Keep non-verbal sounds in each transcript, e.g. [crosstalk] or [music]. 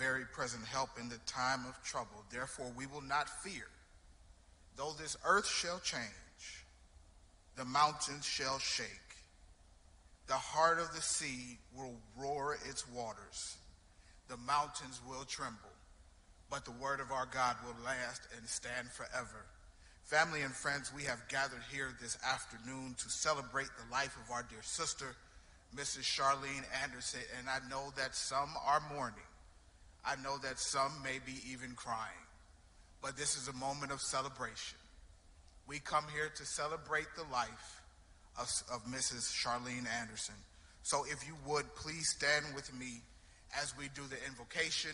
very present help in the time of trouble. Therefore, we will not fear. Though this earth shall change, the mountains shall shake, the heart of the sea will roar its waters, the mountains will tremble, but the word of our God will last and stand forever. Family and friends, we have gathered here this afternoon to celebrate the life of our dear sister, Mrs. Charlene Anderson, and I know that some are mourning. I know that some may be even crying, but this is a moment of celebration. We come here to celebrate the life of, of Mrs. Charlene Anderson. So if you would, please stand with me as we do the invocation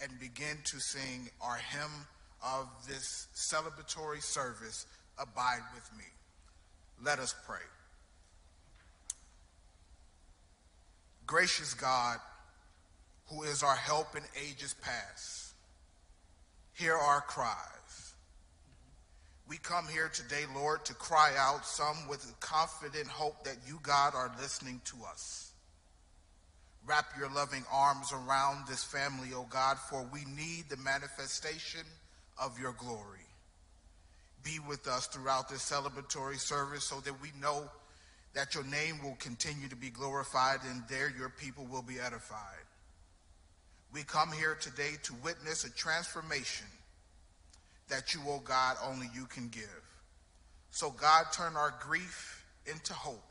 and begin to sing our hymn of this celebratory service, Abide with Me. Let us pray. Gracious God, who is our help in ages past, hear our cries. We come here today, Lord, to cry out, some with confident hope that you, God, are listening to us. Wrap your loving arms around this family, O oh God, for we need the manifestation of your glory. Be with us throughout this celebratory service so that we know that your name will continue to be glorified and there your people will be edified. We come here today to witness a transformation that you, oh God, only you can give. So, God, turn our grief into hope,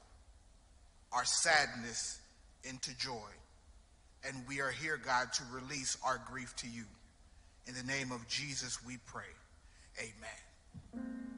our sadness into joy. And we are here, God, to release our grief to you. In the name of Jesus, we pray. Amen.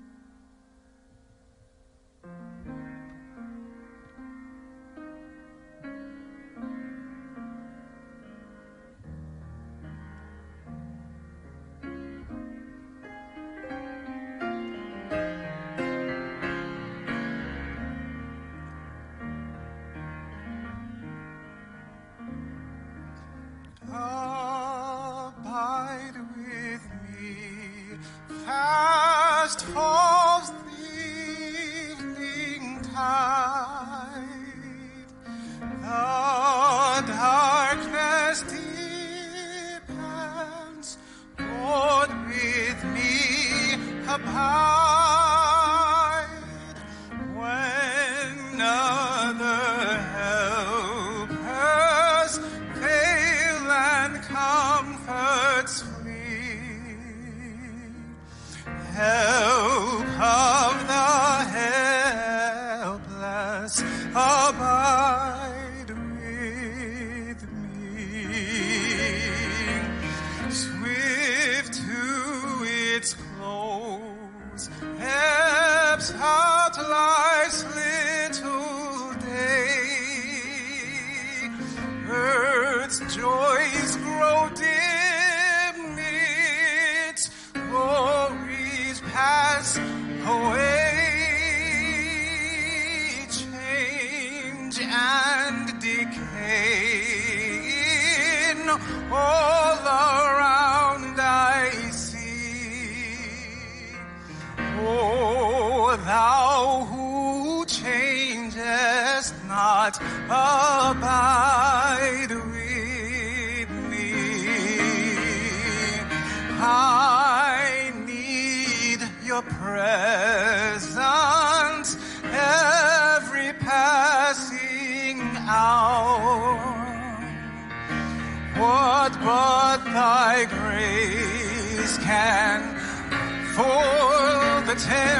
Morning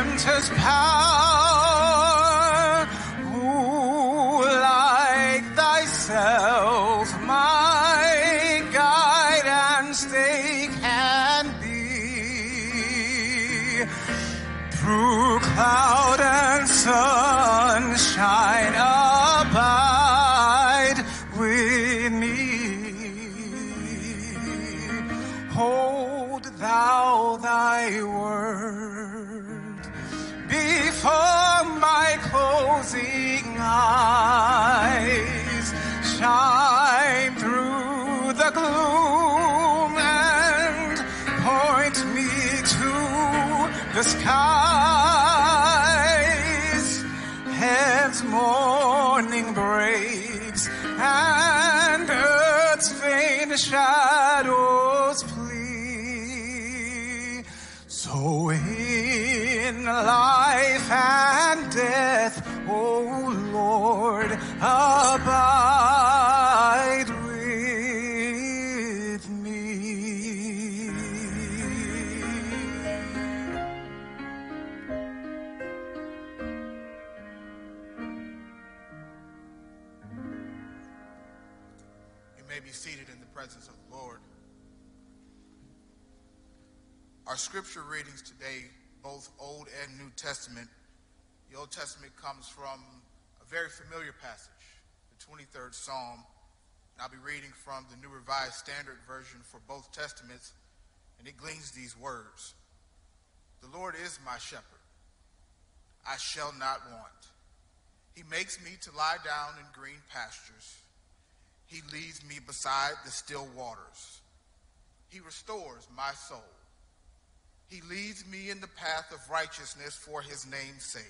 and both Old and New Testament, the Old Testament comes from a very familiar passage, the 23rd Psalm. And I'll be reading from the New Revised Standard Version for both Testaments, and it gleans these words The Lord is my shepherd, I shall not want. He makes me to lie down in green pastures. He leads me beside the still waters. He restores my soul. He leads me in the path of righteousness for his name's sake.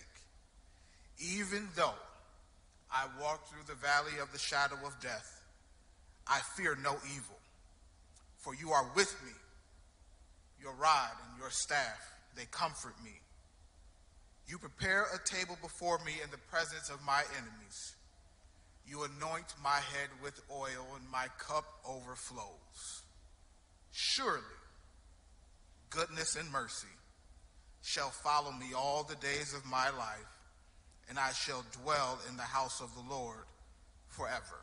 Even though I walk through the valley of the shadow of death, I fear no evil, for you are with me. Your rod and your staff, they comfort me. You prepare a table before me in the presence of my enemies. You anoint my head with oil, and my cup overflows. Surely, goodness and mercy shall follow me all the days of my life, and I shall dwell in the house of the Lord forever.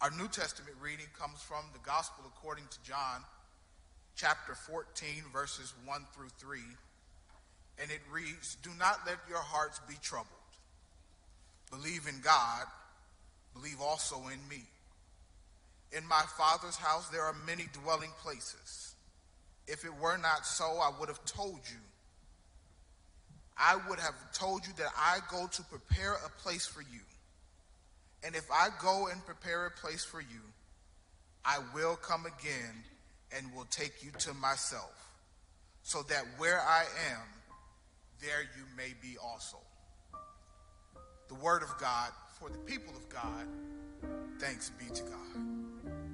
Our New Testament reading comes from the Gospel according to John, chapter 14, verses 1 through 3, and it reads Do not let your hearts be troubled. Believe in God, believe also in me. In my Father's house there are many dwelling places. If it were not so, I would have told you. I would have told you that I go to prepare a place for you. And if I go and prepare a place for you, I will come again and will take you to myself, so that where I am, there you may be also. The word of God for the people of God. Thanks be to God.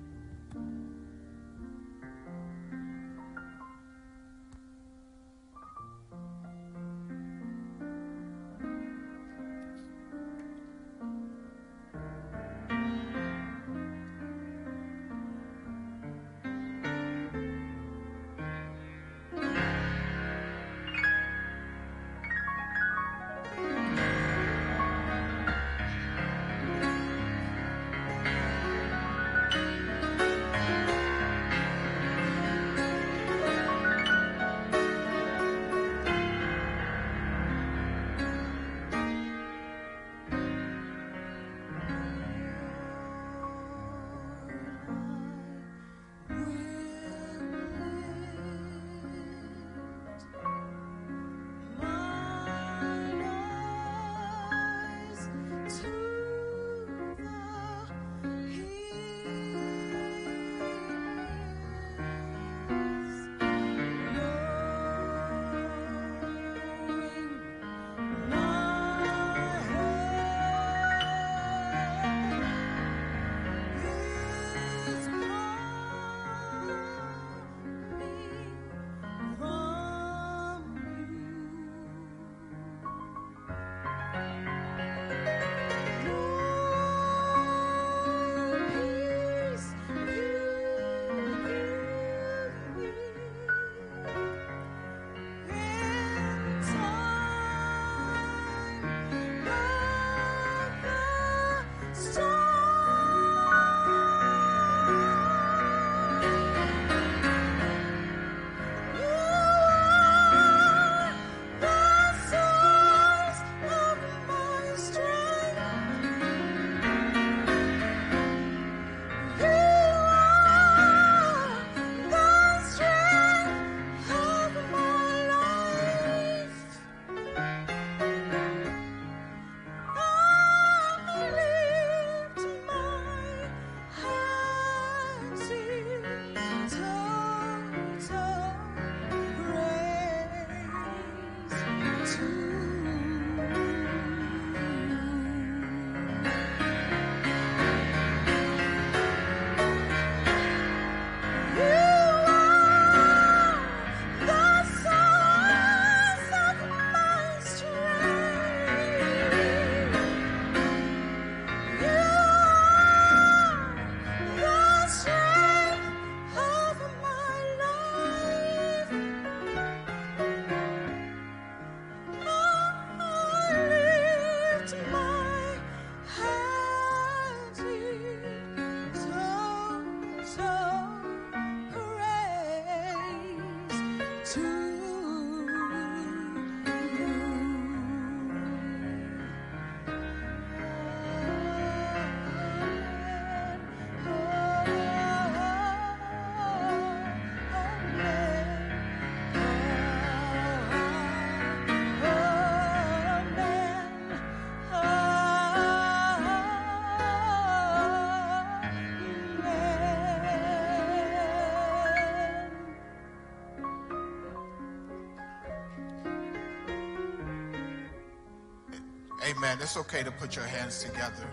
It's okay to put your hands together.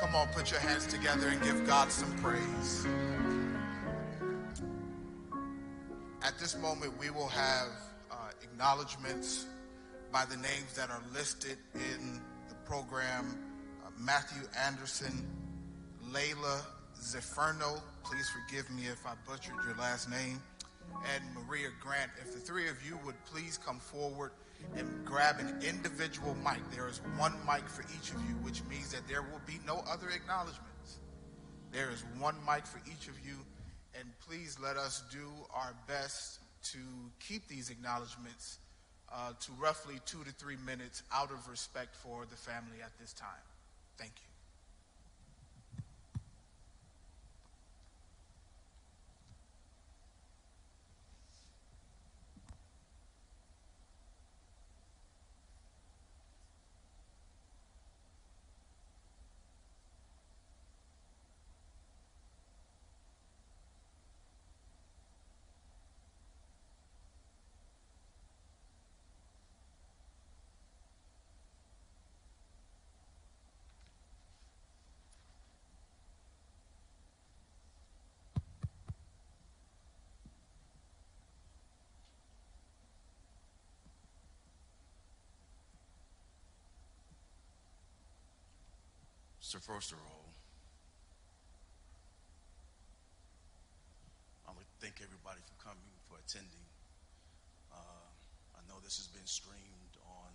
Come on, put your hands together and give God some praise. At this moment, we will have uh, acknowledgments by the names that are listed in the program uh, Matthew Anderson, Layla Zeferno, please forgive me if I butchered your last name, and Maria Grant. If the three of you would please come forward and grab an individual mic. There is one mic for each of you, which means that there will be no other acknowledgments. There is one mic for each of you, and please let us do our best to keep these acknowledgments uh, to roughly two to three minutes out of respect for the family at this time. Thank you. So first of all, I want to thank everybody for coming, for attending. Uh, I know this has been streamed on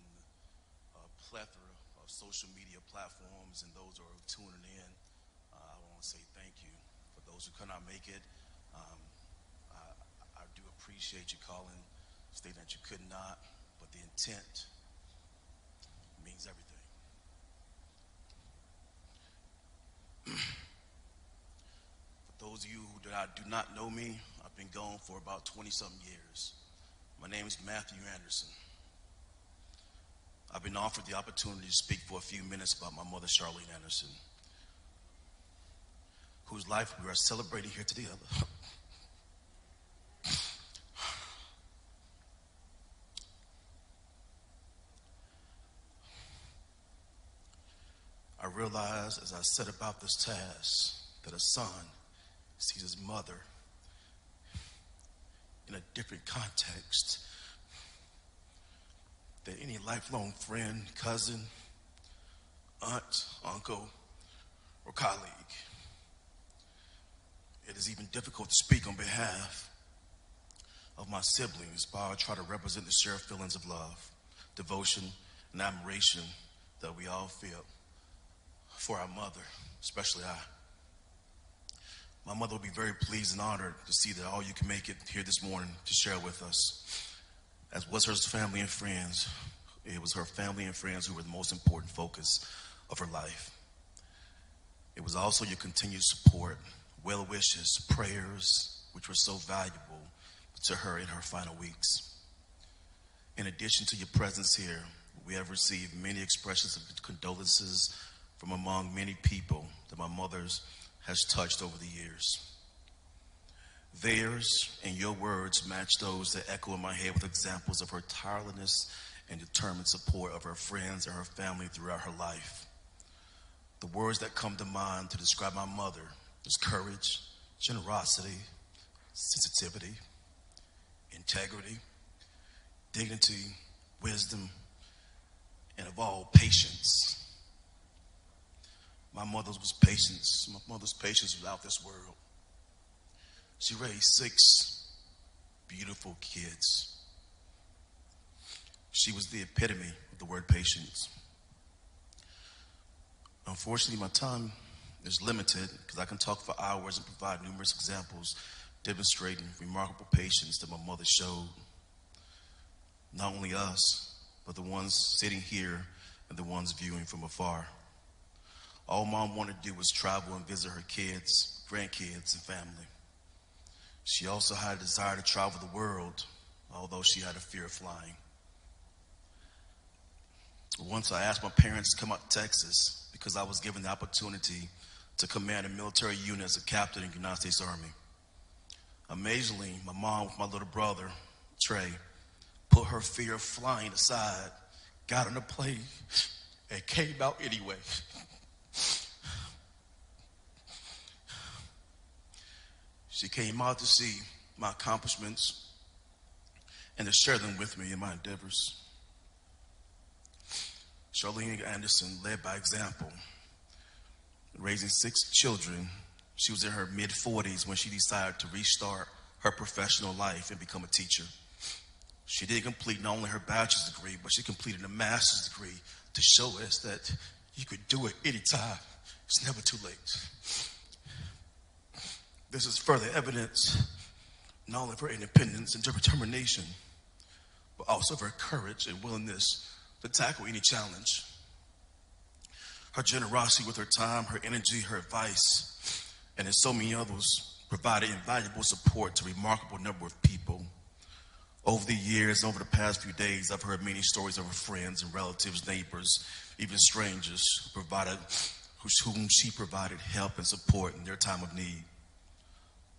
a plethora of social media platforms, and those who are tuning in, uh, I want to say thank you. For those who could not make it, um, I, I do appreciate you calling, stating that you could not, but the intent means everything. For those of do not know me, I've been gone for about 20 something years. My name is Matthew Anderson. I've been offered the opportunity to speak for a few minutes about my mother, Charlene Anderson, whose life we are celebrating here together. I realized as I set about this task that a son sees his mother in a different context than any lifelong friend, cousin, aunt, uncle, or colleague. It is even difficult to speak on behalf of my siblings, but I try to represent the shared feelings of love, devotion, and admiration that we all feel for our mother, especially I. My mother will be very pleased and honored to see that all you can make it here this morning to share with us. As was her family and friends, it was her family and friends who were the most important focus of her life. It was also your continued support, well wishes, prayers, which were so valuable to her in her final weeks. In addition to your presence here, we have received many expressions of condolences from among many people that my mother's has touched over the years. Theirs and your words match those that echo in my head with examples of her tirelessness and determined support of her friends and her family throughout her life. The words that come to mind to describe my mother is courage, generosity, sensitivity, integrity, dignity, wisdom, and of all, patience. My mother's was patience. My mother's patience was out this world. She raised six beautiful kids. She was the epitome of the word patience. Unfortunately, my time is limited because I can talk for hours and provide numerous examples demonstrating remarkable patience that my mother showed. Not only us, but the ones sitting here and the ones viewing from afar. All mom wanted to do was travel and visit her kids, grandkids, and family. She also had a desire to travel the world, although she had a fear of flying. Once I asked my parents to come out to Texas because I was given the opportunity to command a military unit as a captain in the United States Army. Amazingly, my mom with my little brother, Trey, put her fear of flying aside, got on a plane, and came out anyway. [laughs] She came out to see my accomplishments and to share them with me in my endeavors. Charlene Anderson led by example, raising six children. She was in her mid 40s when she decided to restart her professional life and become a teacher. She did complete not only her bachelor's degree, but she completed a master's degree to show us that you could do it anytime. It's never too late. This is further evidence not only of her independence and determination, but also of her courage and willingness to tackle any challenge. Her generosity with her time, her energy, her advice, and in so many others provided invaluable support to a remarkable number of people. Over the years, over the past few days, I've heard many stories of her friends and relatives, neighbors, even strangers who provided, whom she provided help and support in their time of need.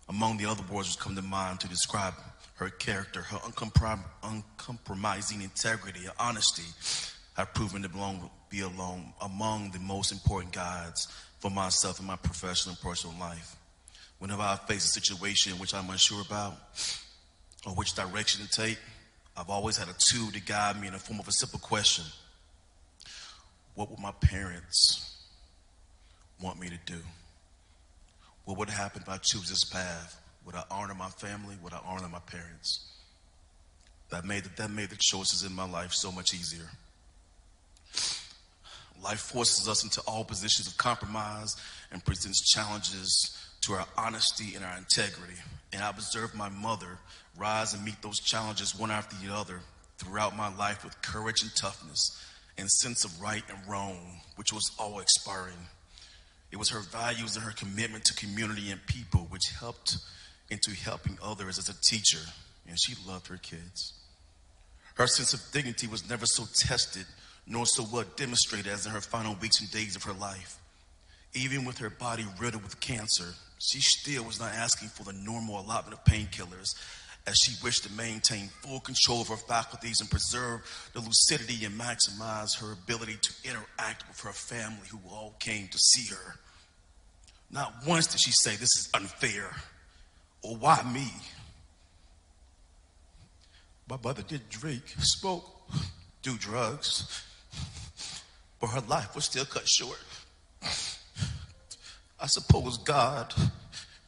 Among the other words which come to mind to describe her character, her uncomprom- uncompromising integrity and honesty have proven to belong, be along among the most important guides for myself in my professional and personal life. Whenever I face a situation which I'm unsure about or which direction to take, I've always had a tool to guide me in the form of a simple question. What would my parents want me to do? What would happen if I choose this path? Would I honor my family? Would I honor my parents? That made, that made the choices in my life so much easier. Life forces us into all positions of compromise and presents challenges to our honesty and our integrity. And I've observed my mother rise and meet those challenges one after the other throughout my life with courage and toughness and sense of right and wrong, which was all expiring. It was her values and her commitment to community and people which helped into helping others as a teacher, and she loved her kids. Her sense of dignity was never so tested nor so well demonstrated as in her final weeks and days of her life. Even with her body riddled with cancer, she still was not asking for the normal allotment of painkillers as she wished to maintain full control of her faculties and preserve the lucidity and maximize her ability to interact with her family who all came to see her. Not once did she say, This is unfair, or why me? My mother did drink, smoke, do drugs, but her life was still cut short. I suppose God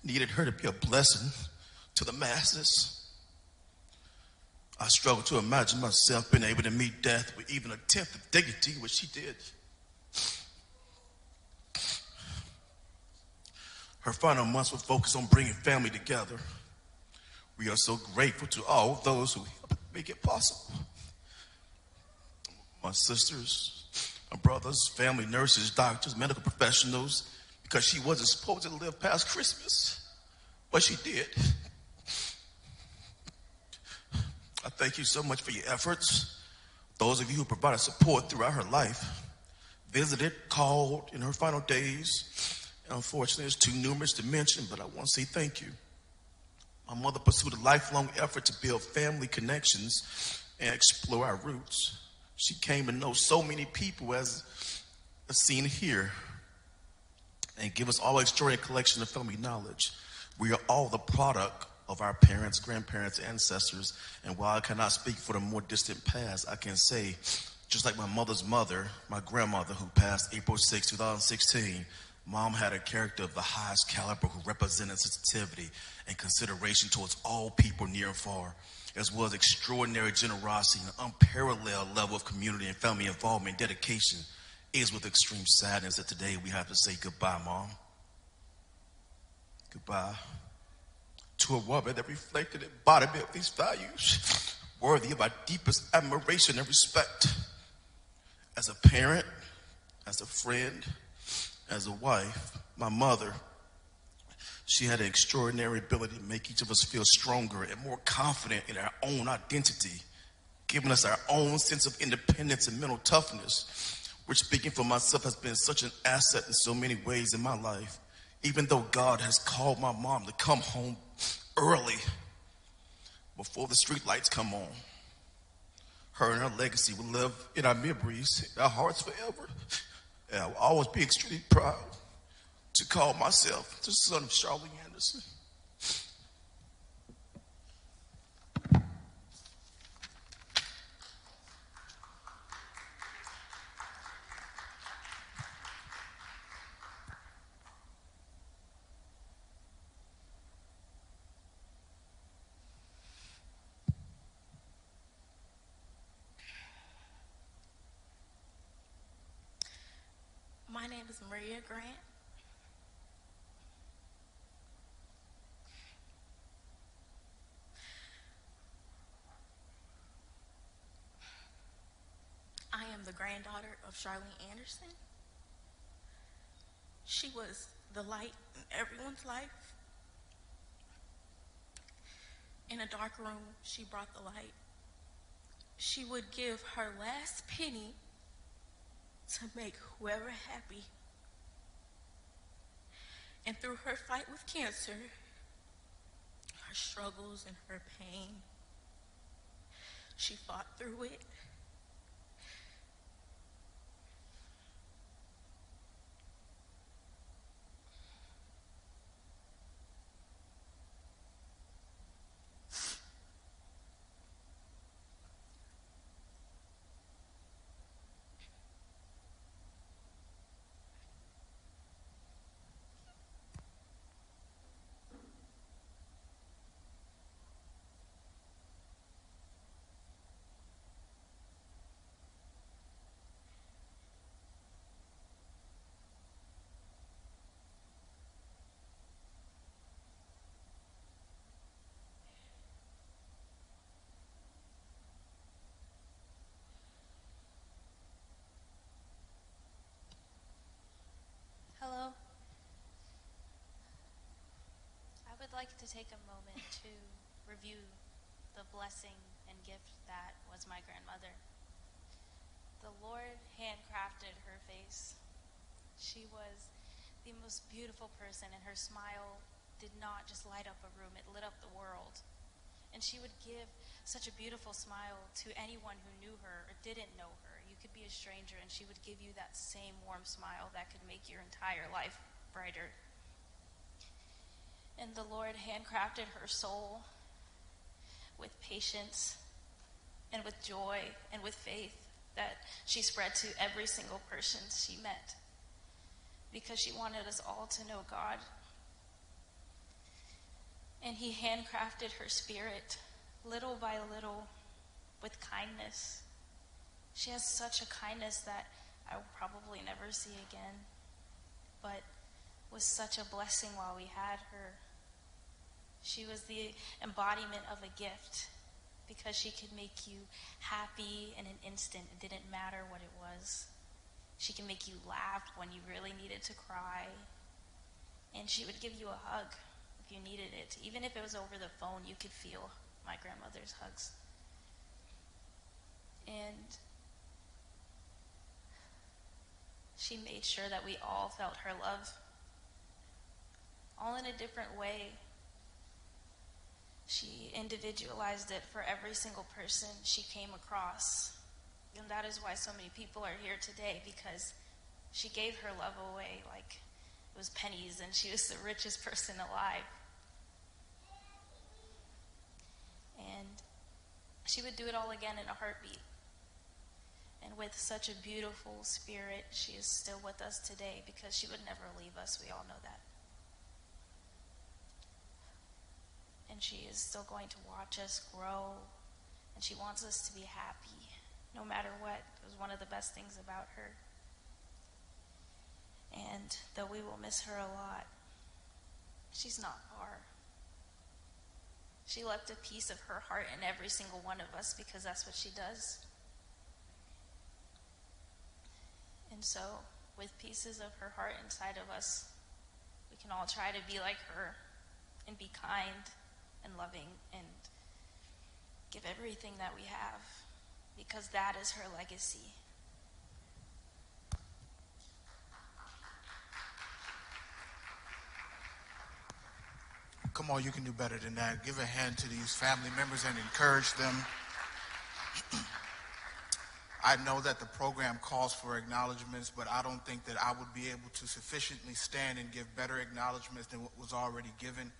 needed her to be a blessing to the masses. I struggle to imagine myself being able to meet death with even a tenth of dignity, which she did. Her final months were focused on bringing family together. We are so grateful to all those who helped make it possible. My sisters, my brothers, family nurses, doctors, medical professionals, because she wasn't supposed to live past Christmas, but she did. I thank you so much for your efforts. Those of you who provided support throughout her life, visited, called in her final days, Unfortunately, it's too numerous to mention, but I want to say thank you. My mother pursued a lifelong effort to build family connections and explore our roots. She came to know so many people as seen here and give us all a extraordinary collection of family knowledge. We are all the product of our parents, grandparents, ancestors, and while I cannot speak for the more distant past, I can say, just like my mother's mother, my grandmother who passed April 6, 2016, Mom had a character of the highest caliber who represented sensitivity and consideration towards all people near and far, as well as extraordinary generosity and unparalleled level of community and family involvement and dedication. It is with extreme sadness that today we have to say goodbye, Mom. Goodbye to a woman that reflected and embodiment of these values, worthy of our deepest admiration and respect. As a parent, as a friend, as a wife, my mother, she had an extraordinary ability to make each of us feel stronger and more confident in our own identity, giving us our own sense of independence and mental toughness, which, speaking for myself, has been such an asset in so many ways in my life. Even though God has called my mom to come home early before the streetlights come on, Her and her legacy will live in our memories, in our hearts forever. And I will always be extremely proud to call myself the son of Charlie Anderson. My name is Maria Grant. I am the granddaughter of Charlene Anderson. She was the light in everyone's life. In a dark room, she brought the light. She would give her last penny to make whoever happy. And through her fight with cancer, her struggles and her pain, she fought through it. Like to take a moment to review the blessing and gift that was my grandmother. The Lord handcrafted her face. She was the most beautiful person, and her smile did not just light up a room, it lit up the world. And she would give such a beautiful smile to anyone who knew her or didn't know her. You could be a stranger, and she would give you that same warm smile that could make your entire life brighter. And the Lord handcrafted her soul with patience and with joy and with faith that she spread to every single person she met because she wanted us all to know God. And He handcrafted her spirit little by little with kindness. She has such a kindness that I will probably never see again, but was such a blessing while we had her. She was the embodiment of a gift because she could make you happy in an instant. It didn't matter what it was. She can make you laugh when you really needed to cry. And she would give you a hug if you needed it. Even if it was over the phone, you could feel my grandmother's hugs. And she made sure that we all felt her love, all in a different way. She individualized it for every single person she came across. And that is why so many people are here today because she gave her love away like it was pennies and she was the richest person alive. And she would do it all again in a heartbeat. And with such a beautiful spirit, she is still with us today because she would never leave us. We all know that. And she is still going to watch us grow. And she wants us to be happy no matter what. It was one of the best things about her. And though we will miss her a lot, she's not far. She left a piece of her heart in every single one of us because that's what she does. And so, with pieces of her heart inside of us, we can all try to be like her and be kind and loving and give everything that we have because that is her legacy. Come on, you can do better than that. Give a hand to these family members and encourage them. [clears throat] I know that the program calls for acknowledgments, but I don't think that I would be able to sufficiently stand and give better acknowledgments than what was already given.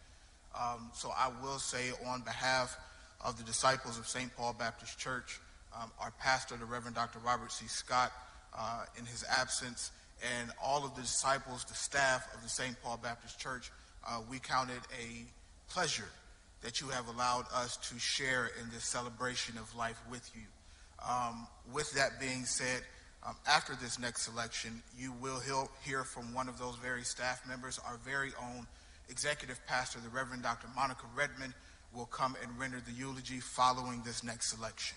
Um, so I will say on behalf of the disciples of St. Paul Baptist Church, um, our pastor, the Reverend Dr. Robert C. Scott, uh, in his absence, and all of the disciples, the staff of the St. Paul Baptist Church, uh, we count it a pleasure that you have allowed us to share in this celebration of life with you. Um, with that being said, um, after this next election, you will hear from one of those very staff members, our very own executive pastor, the Reverend Dr. Monica Redmond, will come and render the eulogy following this next selection.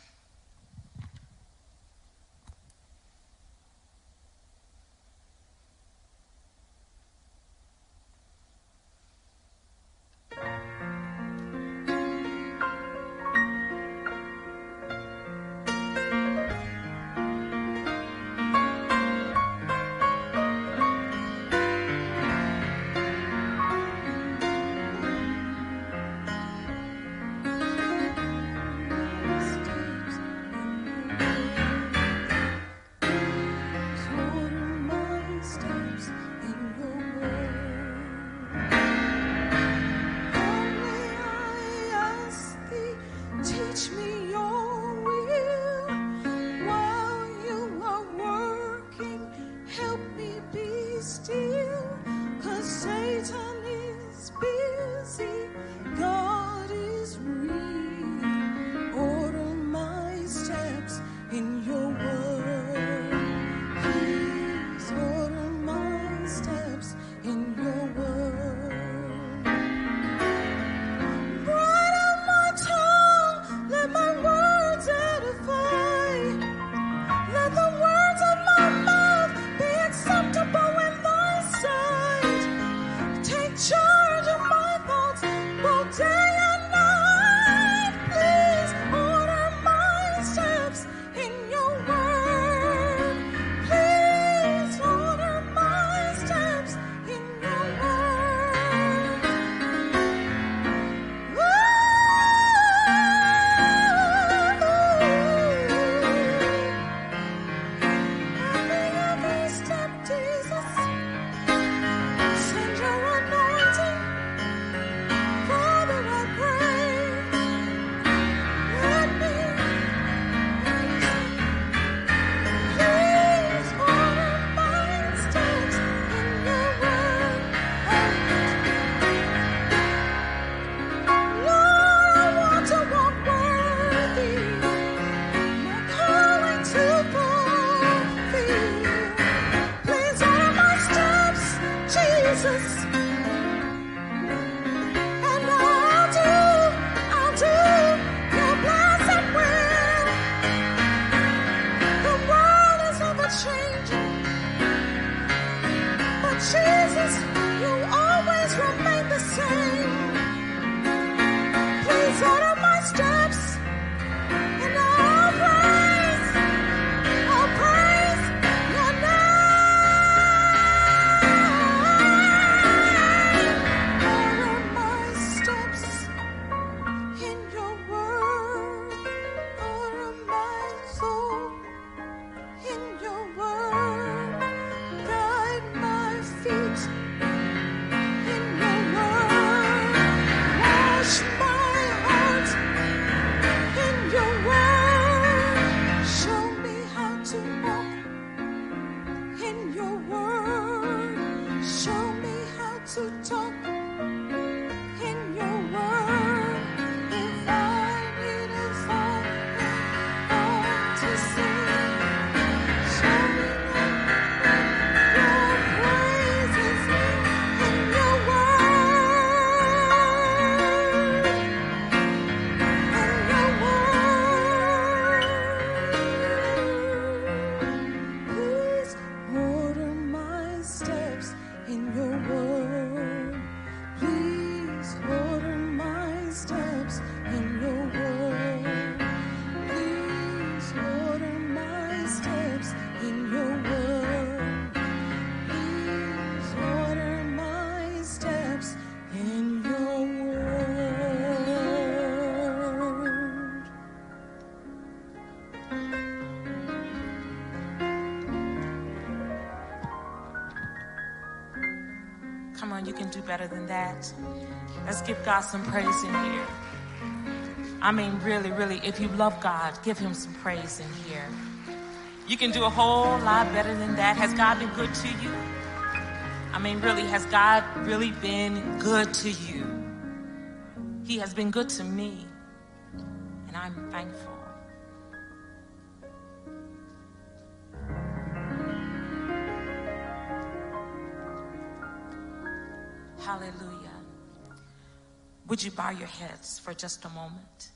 You can do better than that. Let's give God some praise in here. I mean, really, really, if you love God, give him some praise in here. You can do a whole lot better than that. Has God been good to you? I mean, really, has God really been good to you? He has been good to me, and I'm thankful. Hallelujah. Would you bow your heads for just a moment?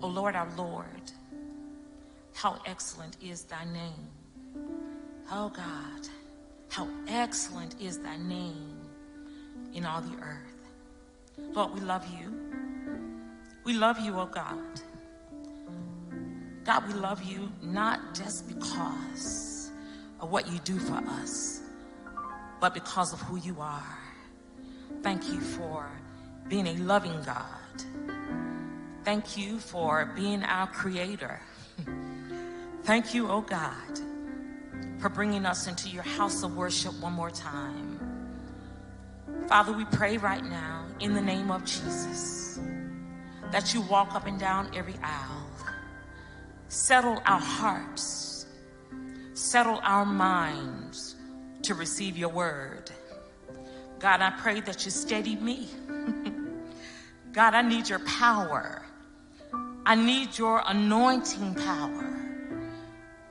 O Lord, our Lord, how excellent is thy name. Oh God, how excellent is thy name in all the earth. Lord, we love you. We love you, oh God. God, we love you not just because of what you do for us, but because of who you are. Thank you for being a loving God. Thank you for being our creator. [laughs] Thank you, oh God, for bringing us into your house of worship one more time. Father, we pray right now in the name of Jesus that you walk up and down every aisle, settle our hearts, settle our minds to receive your word. God, I pray that you steady me. [laughs] God, I need your power. I need your anointing power.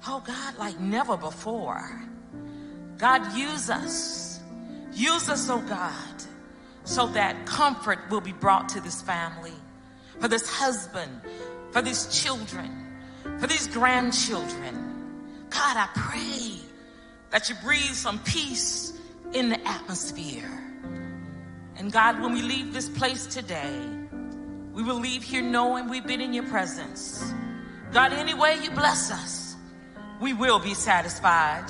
Oh God, like never before. God, use us. Use us, oh God, so that comfort will be brought to this family, for this husband, for these children, for these grandchildren. God, I pray that you breathe some peace in the atmosphere. And God, when we leave this place today, we will leave here knowing we've been in your presence. God, any way you bless us, we will be satisfied.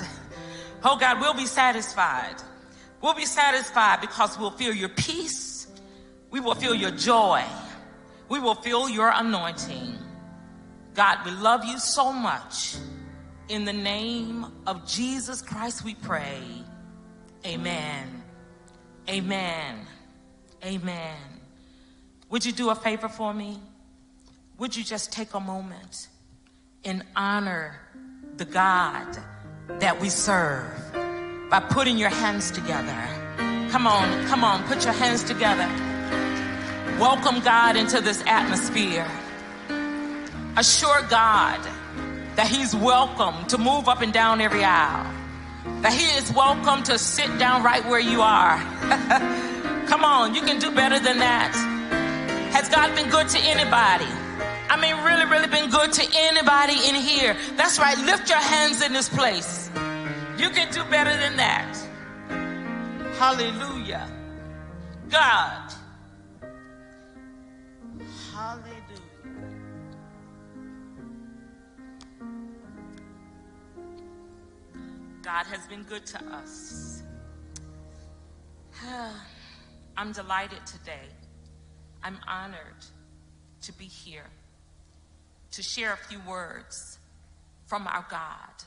Oh God, we'll be satisfied. We'll be satisfied because we'll feel your peace. We will feel your joy. We will feel your anointing. God, we love you so much. In the name of Jesus Christ, we pray. Amen. Amen. Amen. Would you do a favor for me? Would you just take a moment and honor the God that we serve by putting your hands together? Come on, come on, put your hands together. Welcome God into this atmosphere. Assure God that He's welcome to move up and down every aisle, that He is welcome to sit down right where you are. [laughs] Come on, you can do better than that. Has God been good to anybody? I mean, really, really been good to anybody in here. That's right, lift your hands in this place. You can do better than that. Hallelujah. God. Hallelujah. God has been good to us. [sighs] I'm delighted today. I'm honored to be here to share a few words from our God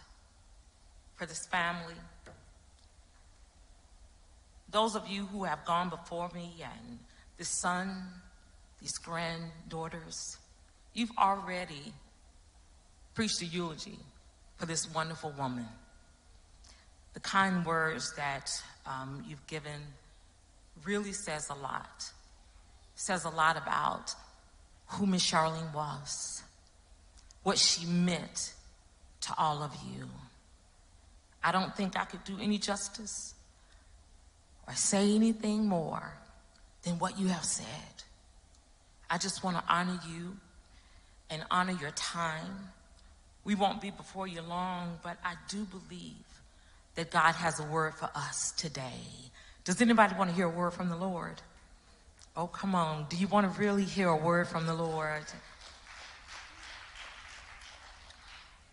for this family. Those of you who have gone before me and this son, these granddaughters, you've already preached a eulogy for this wonderful woman. The kind words that um, you've given really says a lot. Says a lot about who Miss Charlene was, what she meant to all of you. I don't think I could do any justice or say anything more than what you have said. I just want to honor you and honor your time. We won't be before you long, but I do believe that God has a word for us today. Does anybody want to hear a word from the Lord? Oh, come on. Do you want to really hear a word from the Lord?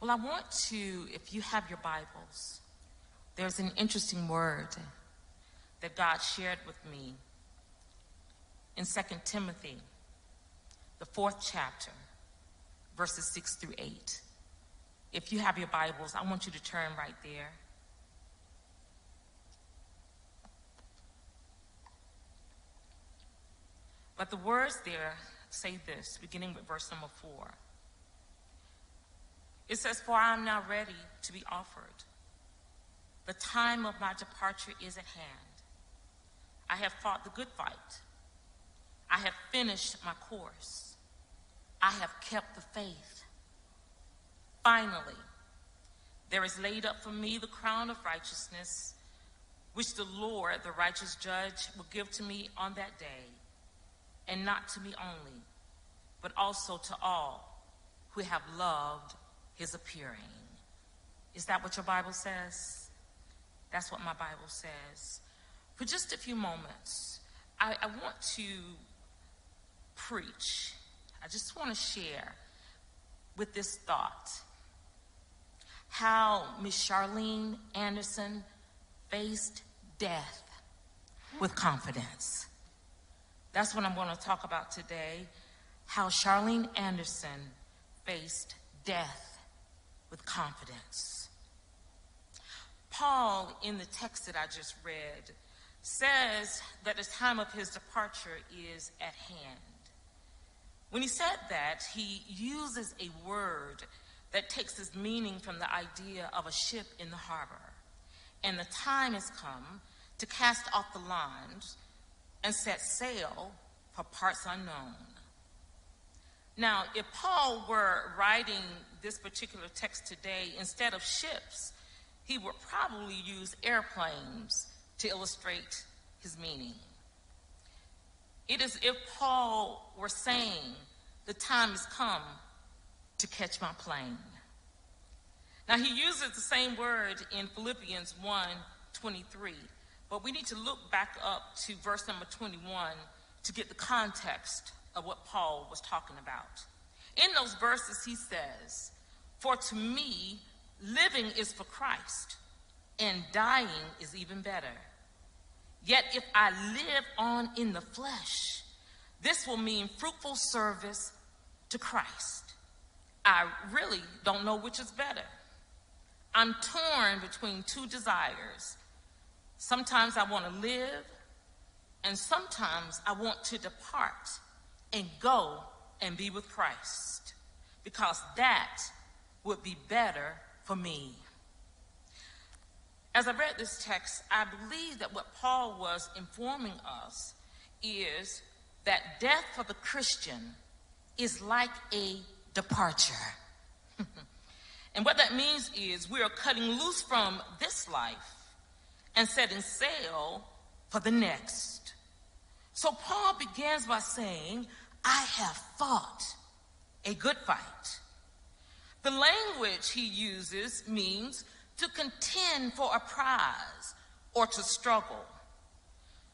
Well, I want to, if you have your Bibles, there's an interesting word that God shared with me in 2 Timothy, the fourth chapter, verses 6 through 8. If you have your Bibles, I want you to turn right there. But the words there say this, beginning with verse number four. It says, For I am now ready to be offered. The time of my departure is at hand. I have fought the good fight. I have finished my course. I have kept the faith. Finally, there is laid up for me the crown of righteousness, which the Lord, the righteous judge, will give to me on that day, and not to me only, but also to all who have loved his appearing. Is that what your Bible says? That's what my Bible says. For just a few moments, I, I want to preach. I just want to share with this thought how Miss Charlene Anderson faced death with confidence. That's what I'm going to talk about today. How Charlene Anderson faced death with confidence. Paul, in the text that I just read, says that the time of his departure is at hand. When he said that, he uses a word that takes its meaning from the idea of a ship in the harbor. And the time has come to cast off the lines and set sail for parts unknown. Now, if Paul were writing this particular text today, instead of ships, he would probably use airplanes to illustrate his meaning. It is if Paul were saying, The time has come to catch my plane. Now, he uses the same word in Philippians 1 23, but we need to look back up to verse number 21 to get the context of what Paul was talking about. In those verses, he says, For to me, living is for Christ, and dying is even better. Yet if I live on in the flesh, this will mean fruitful service to Christ. I really don't know which is better. I'm torn between two desires. Sometimes I want to live, and sometimes I want to depart and go and be with Christ because that would be better for me. As I read this text, I believe that what Paul was informing us is that death for the Christian is like a departure. [laughs] and what that means is we are cutting loose from this life and setting sail for the next. So Paul begins by saying, I have fought a good fight. The language he uses means to contend for a prize or to struggle.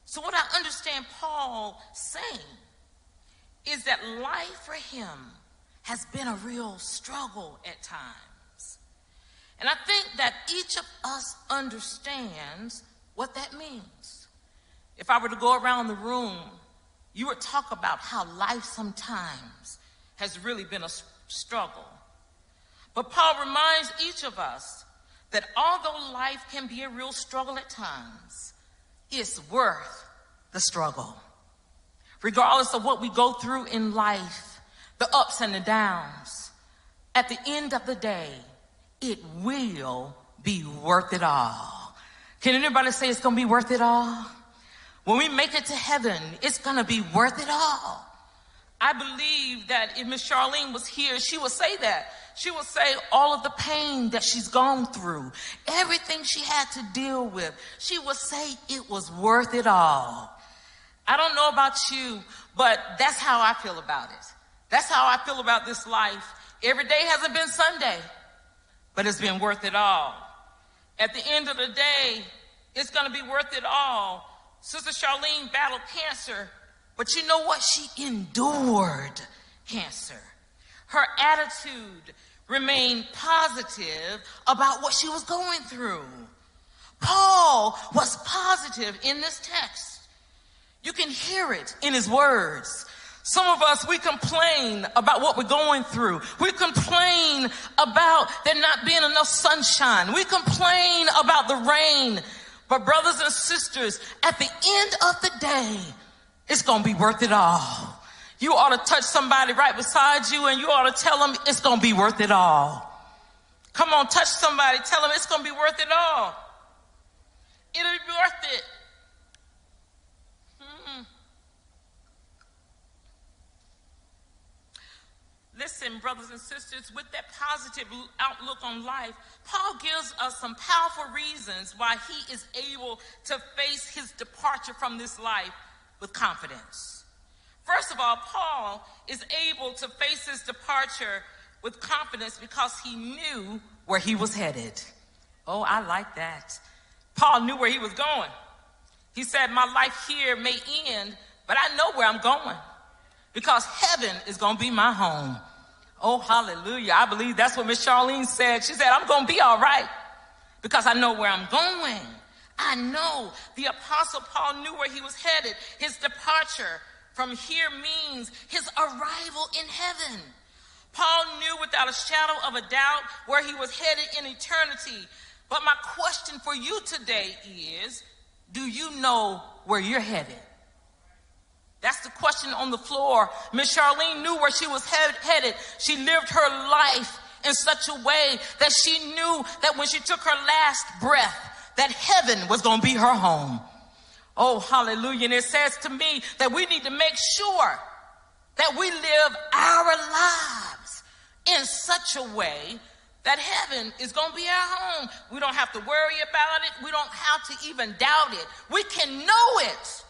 So, what I understand Paul saying is that life for him has been a real struggle at times. And I think that each of us understands what that means. If I were to go around the room, you would talk about how life sometimes has really been a struggle. But Paul reminds each of us that although life can be a real struggle at times, it's worth the struggle. Regardless of what we go through in life, the ups and the downs, at the end of the day, it will be worth it all. Can anybody say it's going to be worth it all? When we make it to heaven, it's going to be worth it all. I believe that if Miss Charlene was here, she would say that. She would say all of the pain that she's gone through, everything she had to deal with, she would say it was worth it all. I don't know about you, but that's how I feel about it. That's how I feel about this life. Every day hasn't been Sunday, but it's been worth it all. At the end of the day, it's going to be worth it all. Sister Charlene battled cancer, but you know what? She endured cancer. Her attitude remained positive about what she was going through. Paul was positive in this text. You can hear it in his words. Some of us, we complain about what we're going through. We complain about there not being enough sunshine. We complain about the rain. But brothers and sisters, at the end of the day, it's going to be worth it all. You ought to touch somebody right beside you and you ought to tell them it's going to be worth it all. Come on, touch somebody. Tell them it's going to be worth it all. It'll be worth it. Listen, brothers and sisters, with that positive outlook on life, Paul gives us some powerful reasons why he is able to face his departure from this life with confidence. First of all, Paul is able to face his departure with confidence because he knew where he was headed. Oh, I like that. Paul knew where he was going. He said, My life here may end, but I know where I'm going because heaven is going to be my home. Oh, hallelujah. I believe that's what Miss Charlene said. She said, I'm going to be all right because I know where I'm going. I know the apostle Paul knew where he was headed. His departure from here means his arrival in heaven. Paul knew without a shadow of a doubt where he was headed in eternity. But my question for you today is do you know where you're headed? That's the question on the floor. Miss Charlene knew where she was head- headed. She lived her life in such a way that she knew that when she took her last breath, that heaven was going to be her home. Oh, hallelujah. And it says to me that we need to make sure that we live our lives in such a way that heaven is going to be our home. We don't have to worry about it. We don't have to even doubt it. We can know it,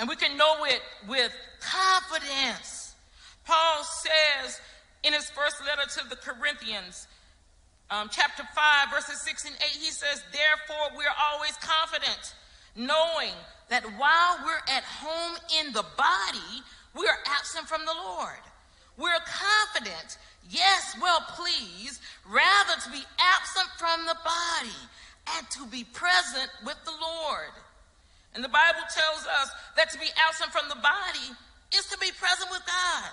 and we can know it with confidence. Paul says in his first letter to the Corinthians, um, chapter 5, verses 6 and 8, he says, Therefore, we're always confident, knowing that while we're at home in the body, we are absent from the Lord. We're confident, yes, well pleased, rather to be absent from the body and to be present with the Lord. And the Bible tells us that to be absent from the body is to be present with God.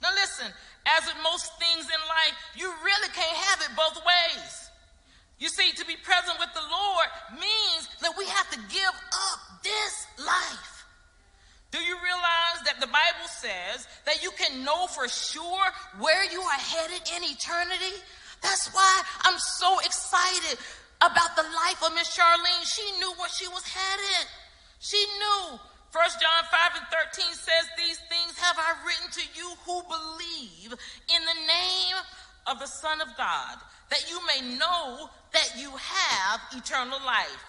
Now listen, as with most things in life, you really can't have it both ways. You see, to be present with the Lord means that we have to give up this life. Do you realize that the Bible says that you can know for sure where you are headed in eternity? That's why I'm so excited about the life of Miss Charlene. She knew where she was headed. She knew. First John 5 and 13 says, These things have I written to you who believe in the name of the Son of God, that you may know that you have eternal life.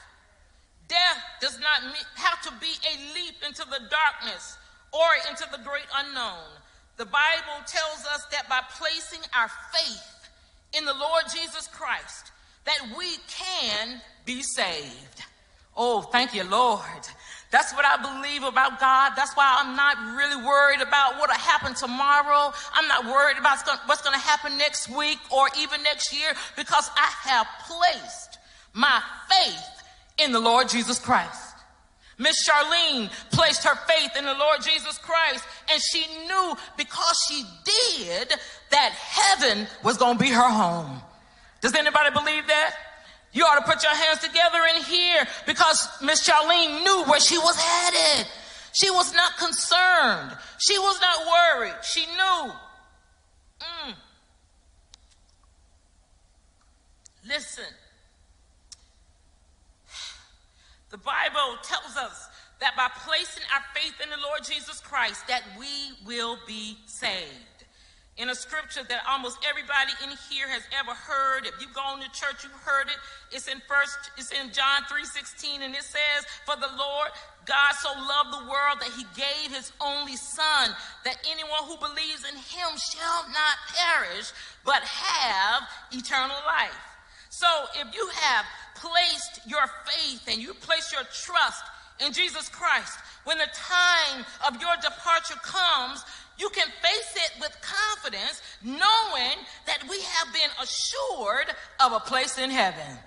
Death does not have to be a leap into the darkness or into the great unknown. The Bible tells us that by placing our faith in the Lord Jesus Christ, that we can be saved. Oh, thank you, Lord. That's what I believe about God. That's why I'm not really worried about what'll happen tomorrow. I'm not worried about what's going to happen next week or even next year because I have placed my faith in the Lord Jesus Christ. Miss Charlene placed her faith in the Lord Jesus Christ, and she knew because she did that heaven was going to be her home. Does anybody believe that? You ought to put your hands together in here because Miss Charlene knew where she was headed. She was not concerned. She was not worried. She knew. Mm. Listen, The Bible tells us that by placing our faith in the Lord Jesus Christ that we will be saved. In a scripture that almost everybody in here has ever heard, if you've gone to church, you've heard it. It's in first, it's in John 3:16, and it says, For the Lord God so loved the world that he gave his only son, that anyone who believes in him shall not perish, but have eternal life. So if you have placed your faith and you place your trust in Jesus Christ, when the time of your departure comes, you can face it with confidence, knowing that we have been assured of a place in heaven.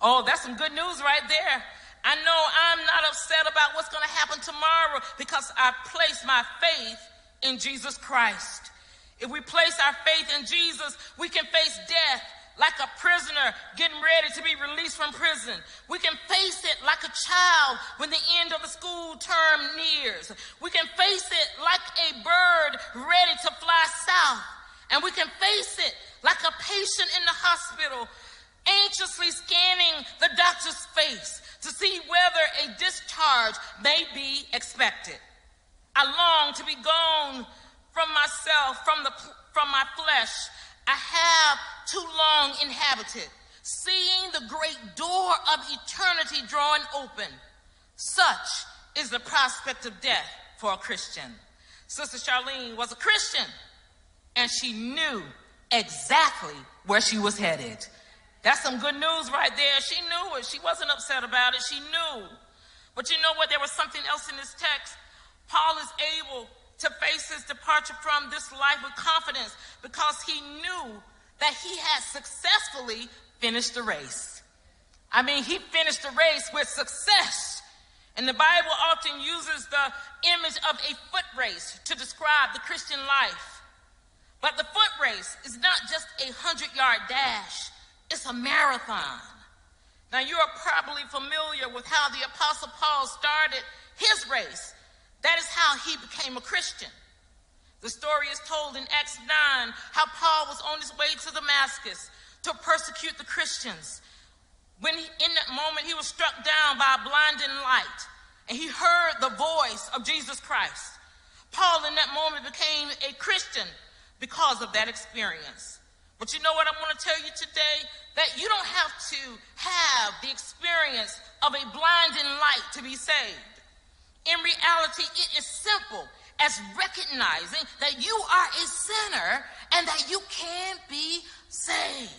Oh, that's some good news right there. I know I'm not upset about what's going to happen tomorrow because I place my faith in Jesus Christ. If we place our faith in Jesus, we can face death like a prisoner getting ready to be released from prison. We can face it like a child when the end of the school term nears. We can face it like a bird ready to fly south. And we can face it like a patient in the hospital, anxiously scanning the doctor's face to see whether a discharge may be expected. I long to be gone from myself, from, the, from my flesh, I have too long inhabited, seeing the great door of eternity drawing open. Such is the prospect of death for a Christian. Sister Charlene was a Christian, and she knew exactly where she was headed. That's some good news right there. She knew it. She wasn't upset about it. She knew. But you know what? There was something else in this text. Paul is able to face his departure from this life with confidence because he knew that he had successfully finished the race. I mean, he finished the race with success. And the Bible often uses the image of a foot race to describe the Christian life. But the foot race is not just a hundred yard dash, it's a marathon. Now, you are probably familiar with how the Apostle Paul started his race that is how he became a Christian. The story is told in Acts 9 how Paul was on his way to Damascus to persecute the Christians. When he, in that moment he was struck down by a blinding light and he heard the voice of Jesus Christ. Paul in that moment became a Christian because of that experience. But you know what I want to tell you today? That you don't have to have the experience of a blinding light to be saved. In reality, it is simple as recognizing that you are a sinner and that you can be saved.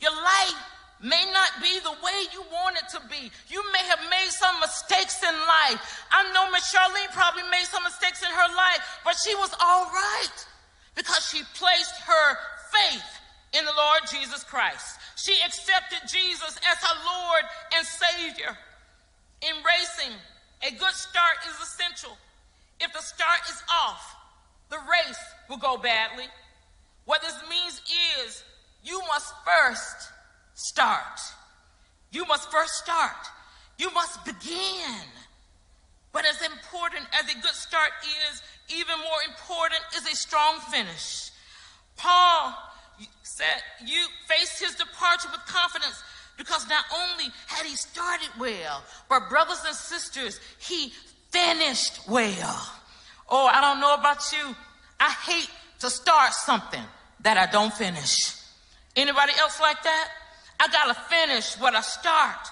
Your life may not be the way you want it to be. You may have made some mistakes in life. I know Miss Charlene probably made some mistakes in her life, but she was all right because she placed her faith in the Lord Jesus Christ. She accepted Jesus as her Lord and Savior. Embracing a good start is essential. If the start is off, the race will go badly. What this means is you must first start. You must first start. You must begin. But as important as a good start is, even more important is a strong finish. Paul said, You faced his departure with confidence because not only had he started well, but brothers and sisters, he finished well. Oh, I don't know about you. I hate to start something that I don't finish. Anybody else like that? I gotta finish what I start.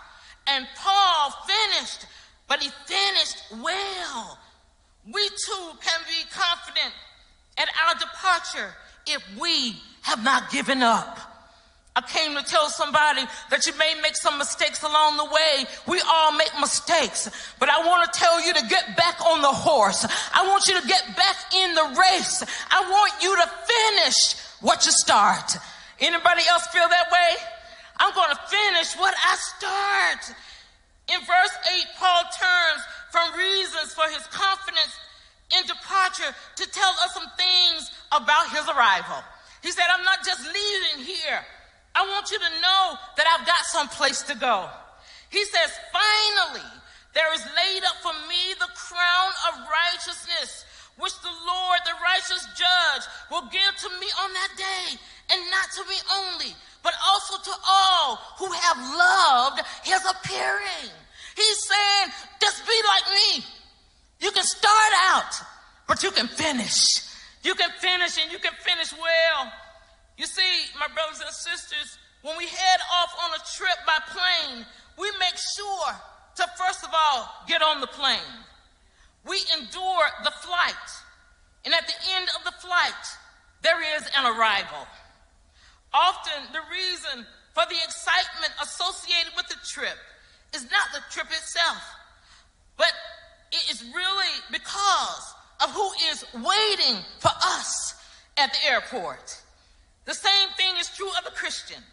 And Paul finished, but he finished well. We too can be confident at our departure if we have not given up. I came to tell somebody that you may make some mistakes along the way. We all make mistakes, but I want to tell you to get back on the horse. I want you to get back in the race. I want you to finish what you start. Anybody else feel that way? I'm going to finish what I start. In verse 8, Paul turns from reasons for his confidence in departure to tell us some things about his arrival. He said, I'm not just leaving here. I want you to know that I've got some place to go. He says, finally, there is laid up for me the crown of righteousness, which the Lord, the righteous judge, will give to me on that day, and not to me only, but also to all who have loved his appearing. He's saying, just be like me. You can start out, but you can finish. You can finish and you can finish well. You see, my brothers and sisters, when we head off on a trip by plane, we make sure to first of all get on the plane. We endure the flight. And at the end of the flight, there is an arrival. Often, the reason for the excitement associated with the trip is not the trip itself, but it is really because of who is waiting for us at the airport. The same thing is true of a Christian.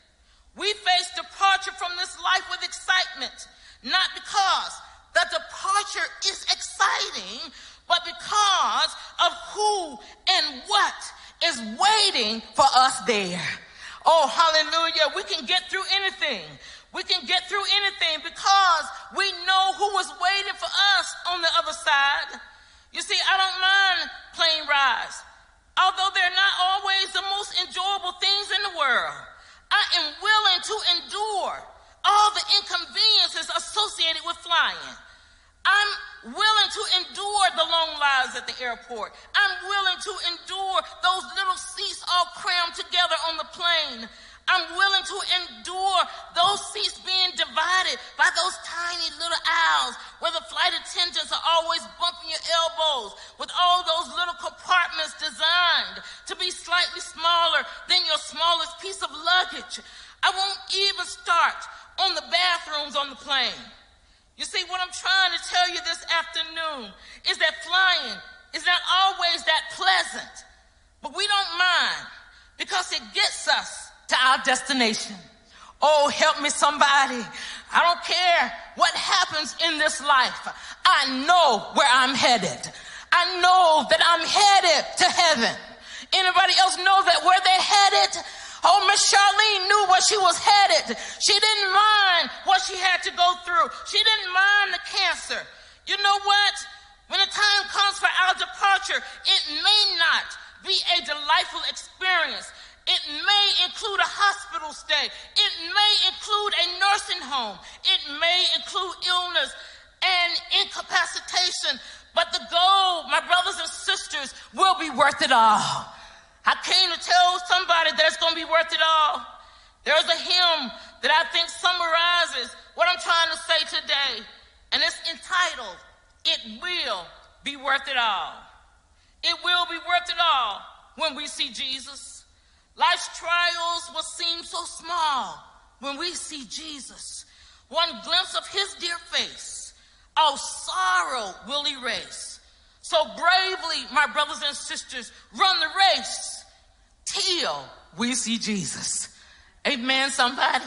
We face departure from this life with excitement, not because the departure is exciting, but because of who and what is waiting for us there. Oh, hallelujah. We can get through anything. We can get through anything because we know who was waiting for us on the other side. You see, I don't mind plane rides, although they're not always the most enjoyable things in the world. I am willing to endure all the inconveniences associated with flying. I'm willing to endure the long lines at the airport. I'm willing to endure those little seats all crammed together on the plane. I'm willing to endure those seats being divided by those tiny little aisles where the flight attendants are always bumping your elbows with all those little compartments designed to be slightly smaller than your smallest piece of luggage. I won't even start on the bathrooms on the plane. You see, what I'm trying to tell you this afternoon is that flying is not always that pleasant, but we don't mind because it gets us to our destination. Oh, help me somebody. I don't care what happens in this life. I know where I'm headed. I know that I'm headed to heaven. Anybody else know that where they're headed? Oh, Miss Charlene knew where she was headed. She didn't mind what she had to go through. She didn't mind the cancer. You know what? When the time comes for our departure, it may not be a delightful experience. It may include a hospital stay. It may include a nursing home. It may include illness and incapacitation. But the goal, my brothers and sisters, will be worth it all. I came to tell somebody that it's going to be worth it all. There's a hymn that I think summarizes what I'm trying to say today, and it's entitled, It Will Be Worth It All. It will be worth it all when we see Jesus. Life's trials will seem so small when we see Jesus. One glimpse of his dear face, our sorrow will erase. So bravely, my brothers and sisters, run the race till we see Jesus. Amen, somebody.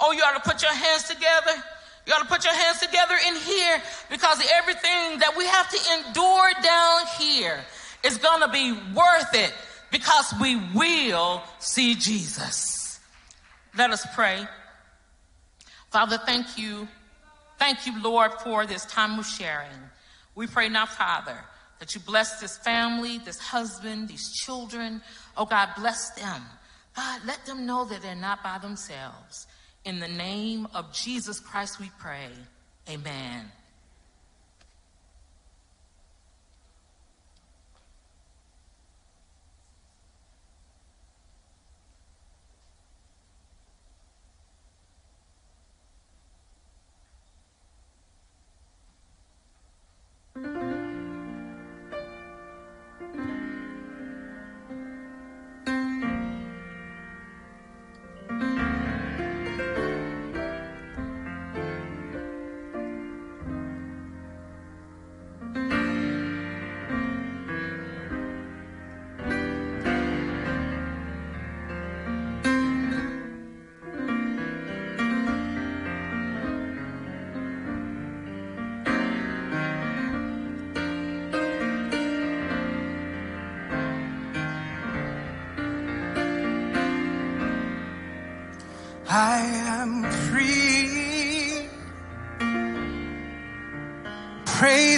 Oh, you ought to put your hands together. You ought to put your hands together in here because everything that we have to endure down here is going to be worth it because we will see Jesus. Let us pray. Father, thank you. Thank you, Lord, for this time of sharing. We pray now, Father, that you bless this family, this husband, these children. Oh, God, bless them. God, let them know that they're not by themselves. In the name of Jesus Christ, we pray. Amen.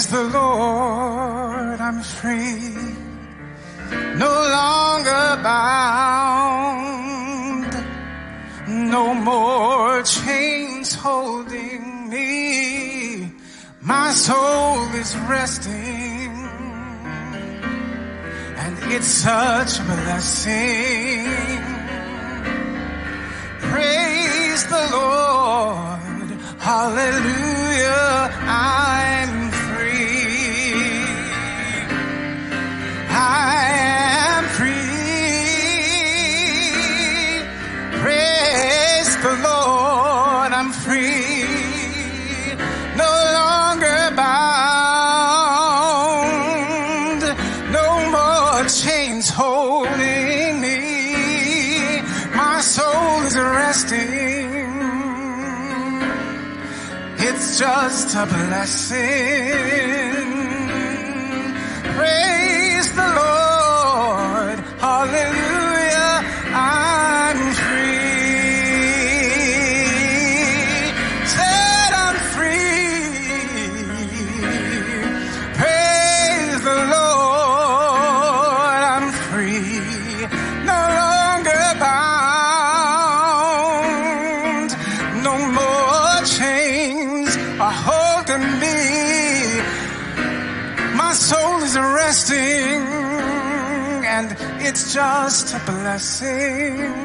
Praise the Lord, I'm free. No longer bound. No more chains holding me. My soul is resting. And it's such a blessing praise the Lord. Hallelujah. Chains holding me. My soul is resting. It's just a blessing. Praise the Lord. Just a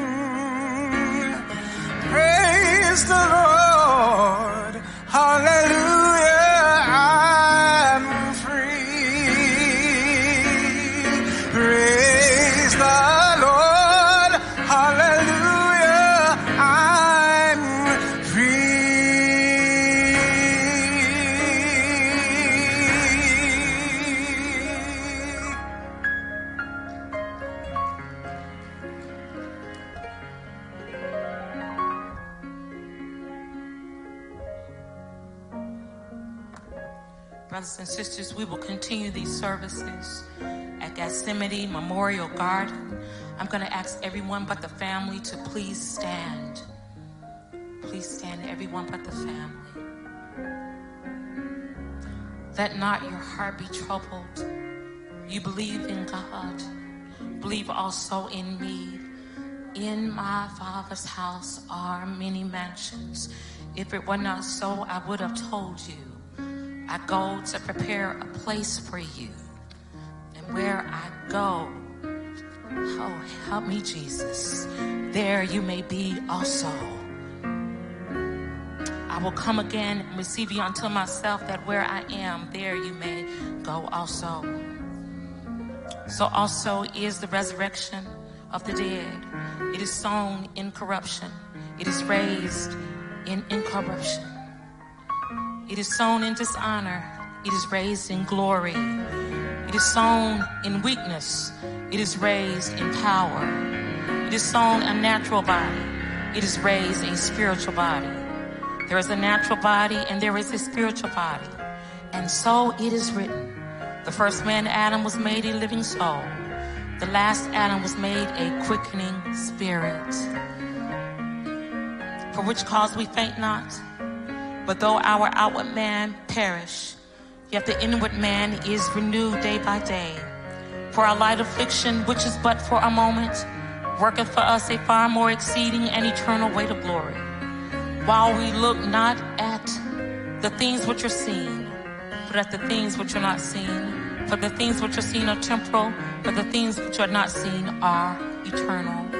we will continue these services at Gethsemane Memorial Garden. I'm going to ask everyone but the family to please stand. Please stand, everyone but the family. Let not your heart be troubled. You believe in God, believe also in me. In my Father's house are many mansions. If it were not so, I would have told you. I go to prepare a place for you. And where I go, oh, help me, Jesus, there you may be also. I will come again and receive you unto myself, that where I am, there you may go also. So also is the resurrection of the dead. It is sown in corruption, it is raised in incorruption. It is sown in dishonor. It is raised in glory. It is sown in weakness. It is raised in power. It is sown a natural body. It is raised a spiritual body. There is a natural body and there is a spiritual body. And so it is written. The first man, Adam, was made a living soul. The last Adam was made a quickening spirit. For which cause we faint not. But though our outward man perish, yet the inward man is renewed day by day. For our light affliction, which is but for a moment, worketh for us a far more exceeding and eternal weight of glory. While we look not at the things which are seen, but at the things which are not seen. For the things which are seen are temporal, but the things which are not seen are eternal.